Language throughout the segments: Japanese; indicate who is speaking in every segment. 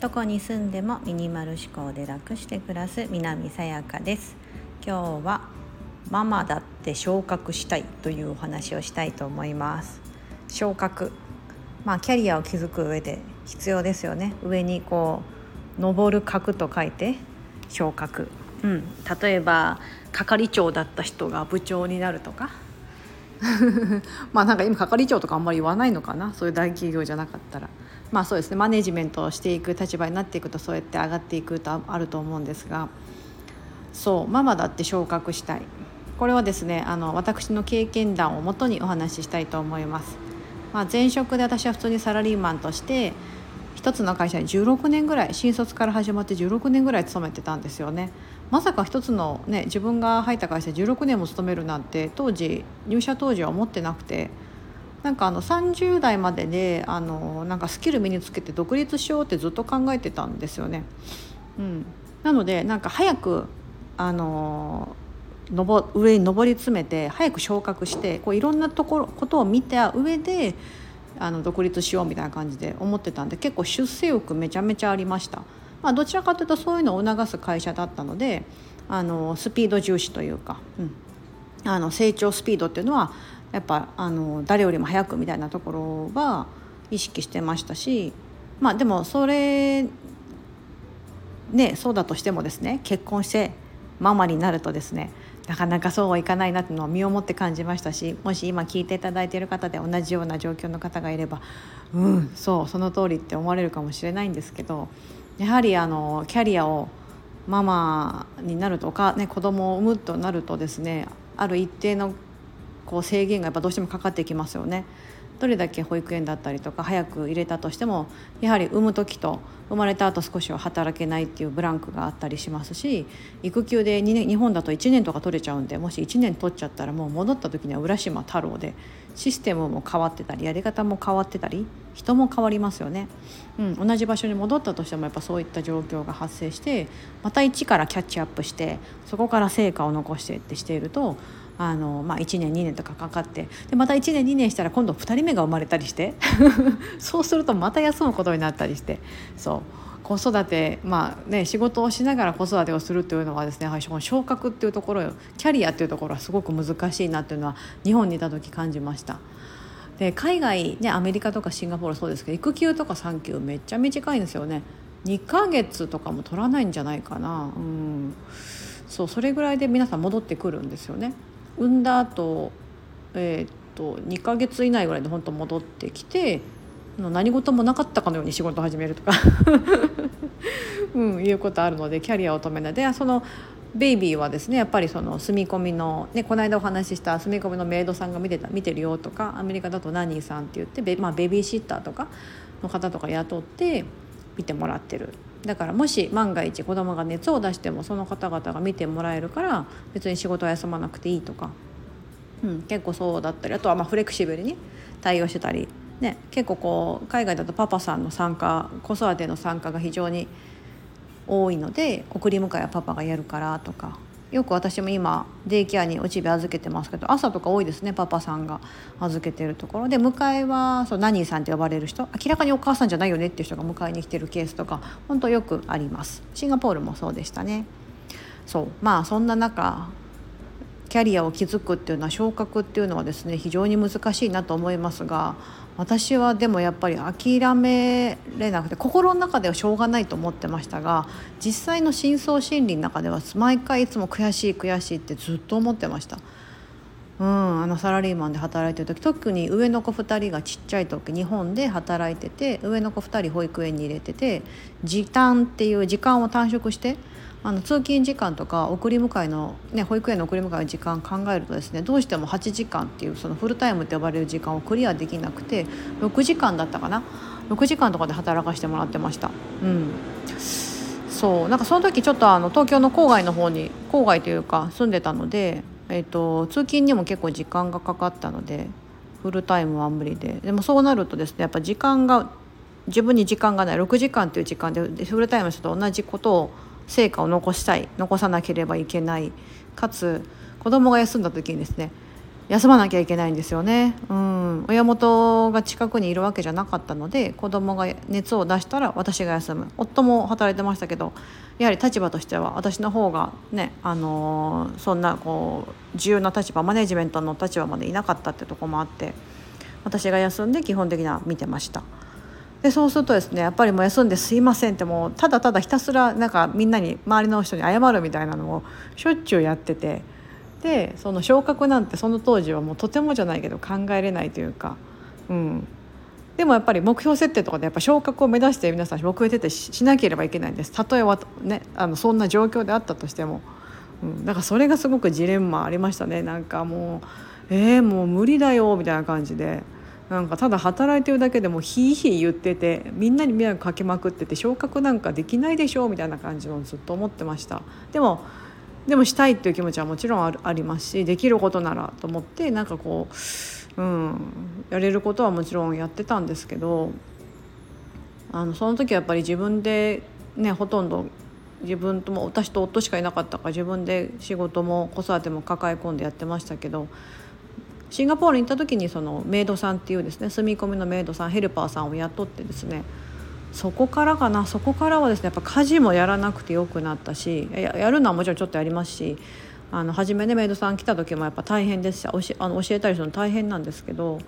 Speaker 1: どこに住んでもミニマル思考で楽して暮らす南さやかです。今日はママだって昇格したいというお話をしたいと思います。昇格。まあキャリアを築く上で必要ですよね。上にこう登る格と書いて昇格。うん、例えば係長だった人が部長になるとか。まあなんか今係長とかあんまり言わないのかなそういう大企業じゃなかったらまあそうですねマネジメントをしていく立場になっていくとそうやって上がっていくとあると思うんですがそうママだって昇格したいこれはですねあの私の経験談をもとにお話ししたいと思います。まあ、前職で私は普通にサラリーマンとして一つの会社に16年ぐらい新卒から始まって16年ぐらい勤めてたんですよね。まさか一つのね自分が入った会社16年も勤めるなんて当時入社当時は思ってなくてなんかあの30代までであのなんかスキル身につけて独立しようってずっと考えてたんですよね。うん、なのでなんか早くあの上に上り詰めて早く昇格してこういろんなところことを見た上であの独立しようみたいな感じで思ってたんで結構出世欲めちゃめちゃありました。まあ、どちらかというとそういうのを促す会社だったのであのスピード重視というか、うん、あの成長スピードっていうのはやっぱあの誰よりも早くみたいなところは意識してましたしまあでもそれねそうだとしてもですね結婚してママになるとですねなかなかそうはいかないなっていうのを身をもって感じましたしもし今聞いていただいている方で同じような状況の方がいればうんそうその通りって思われるかもしれないんですけどやはりあのキャリアをママになるとか、ね、子供を産むとなるとですねある一定のこう制限がやっぱどうしてもかかってきますよね。どれだけ保育園だったりとか早く入れたとしてもやはり産む時と生まれた後少しは働けないっていうブランクがあったりしますし育休で2年日本だと1年とか取れちゃうんでもし1年取っちゃったらもう戻った時には浦島太郎でシステムも変わってたりやり方も変わってたり人も変わりますよね、うん、同じ場所に戻ったとしてもやっぱそういった状況が発生してまた一からキャッチアップしてそこから成果を残してってしているとあの、まあ、1年2年とかかかってでまた1年2年したら今度2人目が生まれたりして そうするとまた休むことになったりしてそう。子育てまあね仕事をしながら子育てをするっていうのはですねやはり昇格っていうところキャリアっていうところはすごく難しいなっていうのは日本にいた時感じました。で海外ねアメリカとかシンガポールそうですけど育休とか産休めっちゃ短いんですよね。2ヶ月とかも取らないんじゃないかな。うん。そうそれぐらいで皆さん戻ってくるんですよね。産んだ後えー、っと2ヶ月以内ぐらいで本当戻ってきて何事もなかったかのように仕事始めるとか。うん、いうことあるのでキャリアを止めないで。そのベイビーはですねやっぱりその住み込みの、ね、この間お話しした住み込みのメイドさんが見てた見てるよとかアメリカだとナニーさんって言ってベ,、まあ、ベビーシッターとかの方とか雇って見てもらってる。だからもし万が一子供が熱を出してもその方々が見てもらえるから別に仕事は休まなくていいとか、うん、結構そうだったりあとはまあフレキシブルに対応してたり、ね、結構こう海外だとパパさんの参加子育ての参加が非常に多いので送り迎えはパパがやるからとかよく私も今デイケアにおちび預けてますけど朝とか多いですね。パパさんが預けてるところ。で迎えはそうナニーさんって呼ばれる人。明らかにお母さんじゃないよねっていう人が迎えに来てるケースとか本当よくあります。シンガポールもそうでしたね。そう。まあそんな中キャリアを築くっていうのは昇格っていうのはですね非常に難しいなと思いますが私はでもやっぱり諦めれなくて心の中ではしょうがないと思ってましたが実際の深層心理の中では毎回いつも悔しい悔しいってずっと思ってました。うん、あのサラリーマンで働いてる時特に上の子2人がちっちゃい時日本で働いてて上の子2人保育園に入れてて時短っていう時間を短縮してあの通勤時間とか送り迎えの、ね、保育園の送り迎えの時間考えるとですねどうしても8時間っていうそのフルタイムって呼ばれる時間をクリアできなくて6時間だったかな？6時間とかで働かせてもらってました。うん。そう。なんかその時ちょっとあの東京の郊外の方に郊外というか住んでたので、えーと、通勤にも結構時間がかかったのでフルタイムは無理で。でもそうなるとですねやっぱ時間が自分に時間がない6時間っていう時間でフルタイムの人と同じことを成果を残したい残さなければいけない。かつ子供が休んだ時にですね休まなきゃいけないんですよね、うん、親元が近くにいるわけじゃなかったので子供が熱を出したら私が休む。夫も働いてましたけどやはり立場としては私の方がね、あのー、そんなこう重要な立場マネジメントの立場までいなかったってとこもあって私が休んで基本的には見てました。でそうするとですねやっぱりもう休んですいませんってもうただただひたすらなんかみんなに周りの人に謝るみたいなのをしょっちゅうやってて。でその昇格なんてその当時はもうとてもじゃないけど考えれないというか、うん、でもやっぱり目標設定とかでやっぱ昇格を目指して皆さん目標設定しなければいけないんです例えばねあのそんな状況であったとしても、うん、だからそれがすごくジレンマありましたねなんかもうえー、もう無理だよみたいな感じで。なんかただ働いてるだけでもひいひい言っててみんなに迷惑かけまくってて昇格なんかできないでしょみたいな感じのずっと思ってました。でもでもしたいっていう気持ちはもちろんあるありますしできることならと思ってなんかこう、うん、やれることはもちろんやってたんですけどあのその時はやっぱり自分でねほとんど自分とも私と夫しかいなかったから自分で仕事も子育ても抱え込んでやってましたけどシンガポールに行った時にそのメイドさんっていうですね住み込みのメイドさんヘルパーさんを雇ってですねそこからかなそこからはですねやっぱ家事もやらなくてよくなったしややるのはもちろんちょっとやりますしあの初めねメイドさん来た時もやっぱ大変ですし教あの教えたりするの大変なんですけどや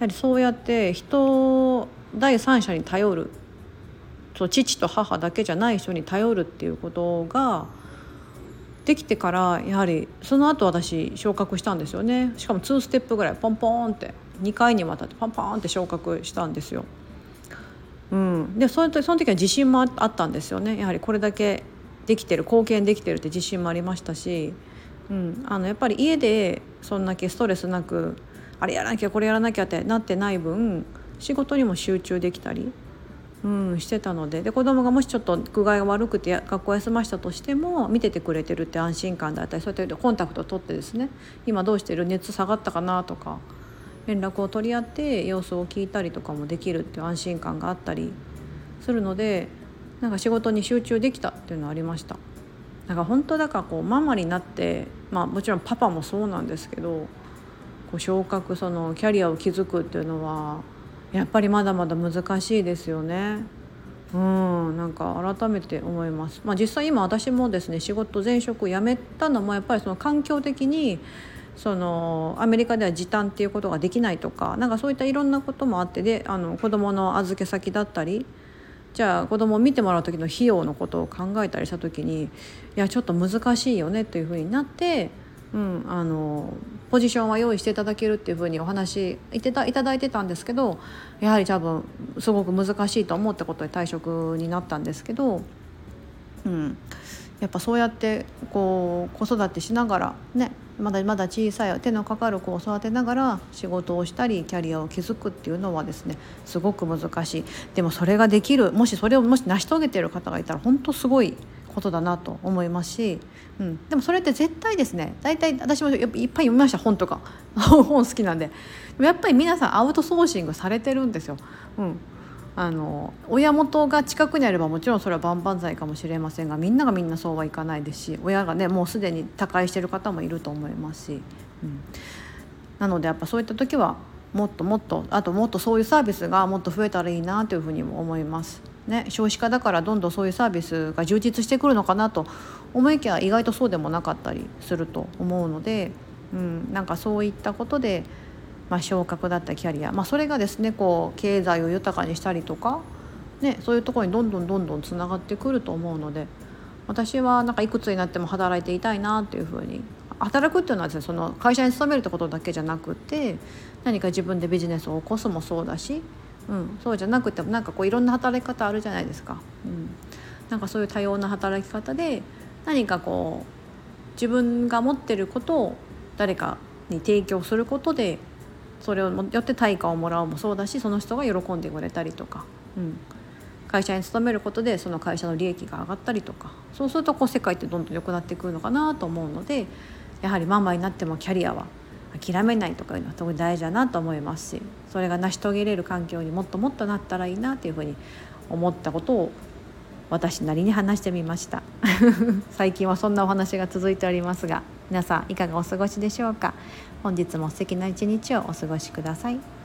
Speaker 1: はりそうやって人第三者に頼るそう父と母だけじゃない人に頼るっていうことができてからやはりその後私昇格したんですよね。しかも2ステップぐらいポンポンって2回にわたってポンポンって昇格したんですよ。うん、でそのその時は自信もあったんですよね。やはりこれだけできてる貢献できてるって自信もありましたし、うん、あのやっぱり家でそんだけストレスなくあれやらなきゃこれやらなきゃってなってない分仕事にも集中できたり、うん、してたのでで子供がもしちょっと具合が悪くて学校休ましたとしても見ててくれてるって安心感だったりそうやってコンタクトを取ってですね今どうしてる？熱下がったかなとか連絡を取り合って様子を聞いたりとかもできるっていう安心感があったりするのでなんか仕事に集中できたっていうのはありました。なんか本当だからこうママになってまあもちろんパパもそうなんですけどこう昇格そのキャリアを築くっていうのはやっぱりまだまだ難しいですよね。うんなんか改めて思います。まあ、実際今私もですね仕事前職辞めたのもやっぱりその環境的にそのアメリカでは時短っていうことができないとかなんかそういったいろんなこともあってであの子どもの預け先だったりじゃあ子供を見てもらう時の費用のことを考えたりした時にいやちょっと難しいよねというふうになって、うん、あのポジションは用意していただけるっていうふうにお話いてたいただいてたんですけどやはり多分すごく難しいと思ったことで退職になったんですけど、うん、やっぱそうやってこう子育てしながらねまだまだ小さい手のかかる子を育てながら仕事をしたりキャリアを築くっていうのはですねすごく難しい。でもそれができるもしそれをもし成し遂げてる方がいたら本当すごいことだなと思いますし、うん、でもそれって絶対ですね。大体私もいっぱい読みました本とか。本好きなんで。やっぱり皆さんアウトソーシングされてるんですよ。うん。あの親元が近くにあればもちろんそれは万々歳かもしれませんがみんながみんなそうはいかないですし親がねもうすでに他界してる方もいると思いますし、うん、なのでやっぱそういった時はもっともっとあともっとそういうサービスがもっと増えたらいいなというふうにも思います。ね、少子化だからどんどんそういうサービスが充実してくるのかなと思いきや意外とそうでもなかったりすると思うので、うん、なんかそういったことでまあ、昇格だったキャリア、まあ、それがですねこう経済を豊かにしたりとか、ね、そういうところにどんどんどんどんつながってくると思うので私はなんかいくつになっても働いていたいなっていうふうに働くっていうのはですねその会社に勤めるってことだけじゃなくて何か自分でビジネスを起こすもそうだし、うん、そうじゃなくてもなんかこういろんな働き方あるじゃないですか。うん、なんかそういう多様な働き方で何かこう自分が持ってることを誰かに提供することでそれをよって対価をもらうもそうだしその人が喜んでくれたりとか、うん、会社に勤めることでその会社の利益が上がったりとか。そうするとこう世界ってどんどん良くなってくるのかなと思うのでやはりママになってもキャリアは諦めないとかいうのは特に大事だなと思いますしそれが成し遂げれる環境にもっともっとなったらいいなというふうに思ったことを私なりに話してみました。最近はそんなお話が続いておりますが皆さんいかがお過ごしでしょうか？本日も素敵な一日をお過ごしください。